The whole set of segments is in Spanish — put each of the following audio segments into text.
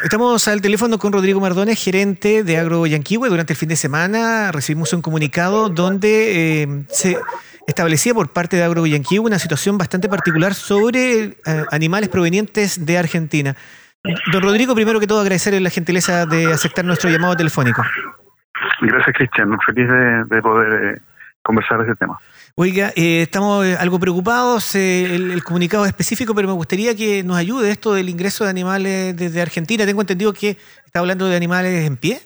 Estamos al teléfono con Rodrigo Mardones, gerente de Agro Yanquihue. Durante el fin de semana recibimos un comunicado donde eh, se establecía por parte de Agro Yanquihue una situación bastante particular sobre eh, animales provenientes de Argentina. Don Rodrigo, primero que todo agradecerle la gentileza de aceptar nuestro llamado telefónico. Gracias, Cristian. Feliz de, poder eh, conversar de ese tema. Oiga, eh, estamos eh, algo preocupados, eh, el, comunicado es específico, pero me gustaría que nos ayude esto del ingreso de animales desde Argentina. Tengo entendido que está hablando de animales en pie.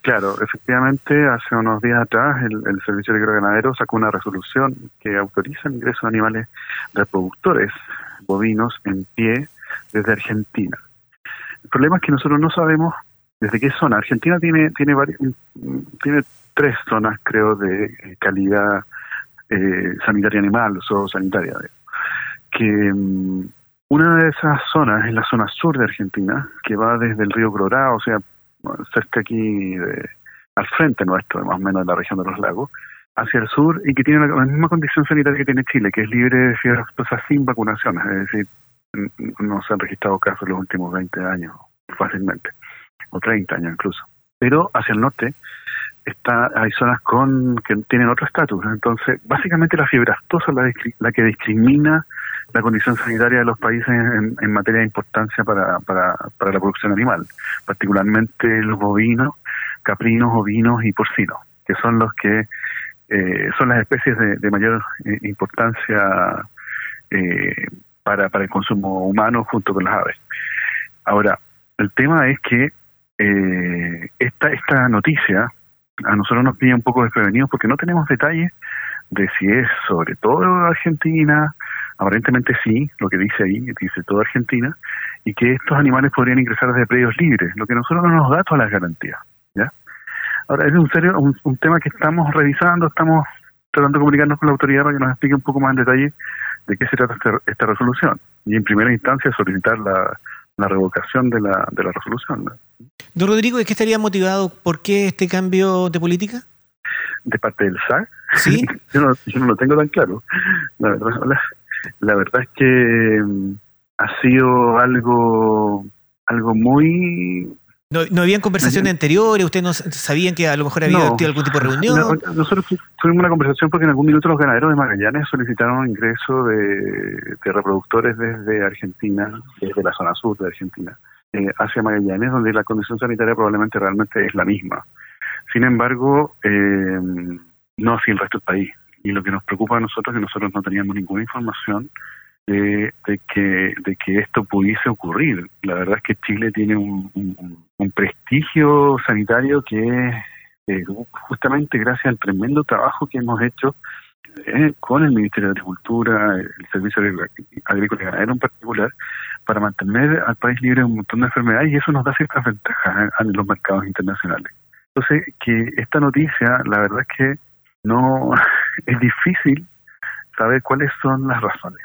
Claro, efectivamente, hace unos días atrás el, Servicio de Ganadero sacó una resolución que autoriza el ingreso de animales reproductores bovinos en pie desde Argentina. El problema es que nosotros no sabemos desde qué zona. Argentina tiene tiene tiene tres zonas, creo, de calidad eh, sanitaria animal, o sanitaria, que mm, una de esas zonas es la zona sur de Argentina, que va desde el río Colorado, o sea, cerca aquí al frente nuestro, más o menos de la región de los lagos, hacia el sur y que tiene la, misma condición sanitaria que tiene Chile, que es libre de fiebre sin vacunaciones, es decir, no se han registrado casos en los últimos 20 años fácilmente, o 30 años incluso. Pero hacia el norte está hay zonas con que tienen otro estatus. Entonces, básicamente la fiebre aftosa es la, la, que discrimina la condición sanitaria de los países en, materia de importancia para, para, para, la producción animal, particularmente los bovinos, caprinos, ovinos y porcinos, que son los que eh, son las especies de, mayor eh, importancia eh, para, para el consumo humano junto con las aves. Ahora, el tema es que esta, esta noticia a nosotros nos pilla un poco desprevenidos porque no tenemos detalles de si es sobre todo Argentina, aparentemente sí, lo que dice ahí, dice toda Argentina, y que estos animales podrían ingresar desde predios libres, lo que nosotros no nos da todas las garantías. ¿ya? Ahora, es un, serio, un, tema que estamos revisando, estamos tratando de comunicarnos con la autoridad para que nos explique un poco más en detalle de qué se trata esta, esta resolución. Y en primera instancia solicitar la, la revocación de la, de la resolución. Don Rodrigo, ¿de qué estaría motivado? ¿Por qué este cambio de política? De parte del SAC. Sí. yo, no, yo no lo tengo tan claro. La verdad, la, verdad es que mm, ha sido algo algo muy no, no habían conversaciones anteriores, ustedes no sabían que a lo mejor había algún tipo de reunión. nosotros tuvimos una conversación porque en algún minuto los ganaderos de Magallanes solicitaron ingreso de, reproductores desde Argentina, desde la zona sur de Argentina, eh, hacia Magallanes, donde la condición sanitaria probablemente realmente es la misma. Sin embargo, eh, no así el resto del país. Y lo que nos preocupa a nosotros es que nosotros no teníamos ninguna información de, que, de que esto pudiese ocurrir. La verdad es que Chile tiene un, prestigio sanitario que es justamente gracias al tremendo trabajo que hemos hecho eh, con el Ministerio de Agricultura, el Servicio Agrícola y Ganadero en particular, para mantener al país libre de un montón de enfermedades y eso nos da ciertas ventajas en los mercados internacionales. Entonces, que esta noticia, la verdad es que no es difícil saber cuáles son las razones.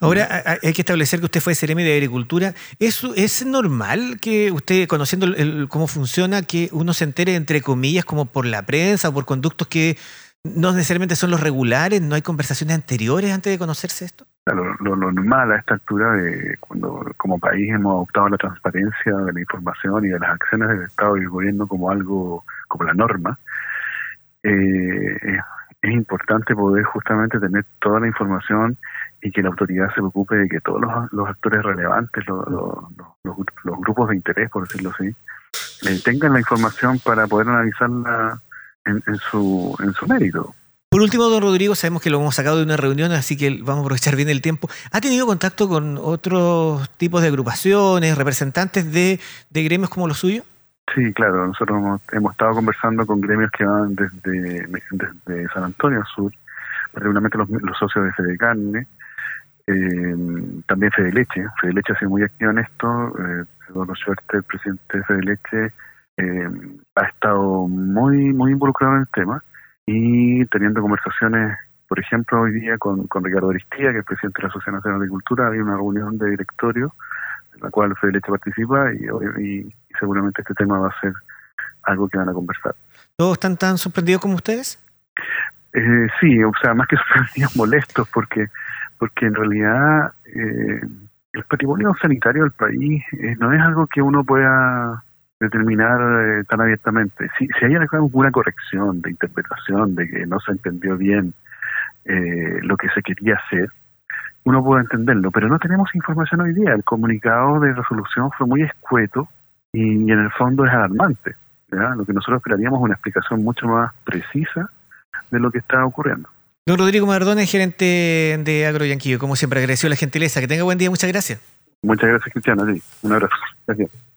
Ahora, hay que establecer que usted fue CRM de Agricultura. ¿Es, ¿Es normal que usted, conociendo cómo funciona, que uno se entere, entre comillas, como por la prensa o por conductos que no necesariamente son los regulares? ¿No hay conversaciones anteriores antes de conocerse esto? Lo, normal a esta altura, de cuando como país hemos adoptado la transparencia de la información y de las acciones del Estado y del gobierno como algo, como la norma, eh, es importante poder justamente tener toda la información y que la autoridad se preocupe de que todos los, actores relevantes, los, los, grupos de interés, por decirlo así, eh, tengan la información para poder analizarla en, su, en su mérito. Por último, don Rodrigo, sabemos que lo hemos sacado de una reunión, así que vamos a aprovechar bien el tiempo. ¿Ha tenido contacto con otros tipos de agrupaciones, representantes de, gremios como los suyos? Sí, claro. Nosotros hemos, estado conversando con gremios que van desde, desde San Antonio al sur, particularmente los, los socios de Fede Carne, eh, también Fede Leche, Fede Leche ha sido muy activo en esto, eh, Suerte, el presidente de Fede Leche, eh, ha estado muy, muy involucrado en el tema y teniendo conversaciones, por ejemplo, hoy día con, con Ricardo Aristía, que es presidente de la Asociación Nacional de Agricultura, hay una reunión de directorio en la cual Fede Leche participa y, y, seguramente este tema va a ser algo que van a conversar. ¿Todos están tan sorprendidos como ustedes? Eh, sí, o sea, más que sorprendidos, molestos, porque porque en realidad eh, el patrimonio sanitario del país eh, no es algo que uno pueda determinar eh, tan abiertamente. Si, si hay alguna corrección de interpretación de que no se entendió bien eh, lo que se quería hacer, uno puede entenderlo, pero no tenemos información hoy día. El comunicado de resolución fue muy escueto y, en el fondo es alarmante. Lo que nosotros esperaríamos es una explicación mucho más precisa de lo que está ocurriendo. Don Rodrigo Mardones, gerente de Agroyanquillo, como siempre agradeció la gentileza. Que tenga buen día, muchas gracias. Muchas gracias, Cristiano. un abrazo. Gracias.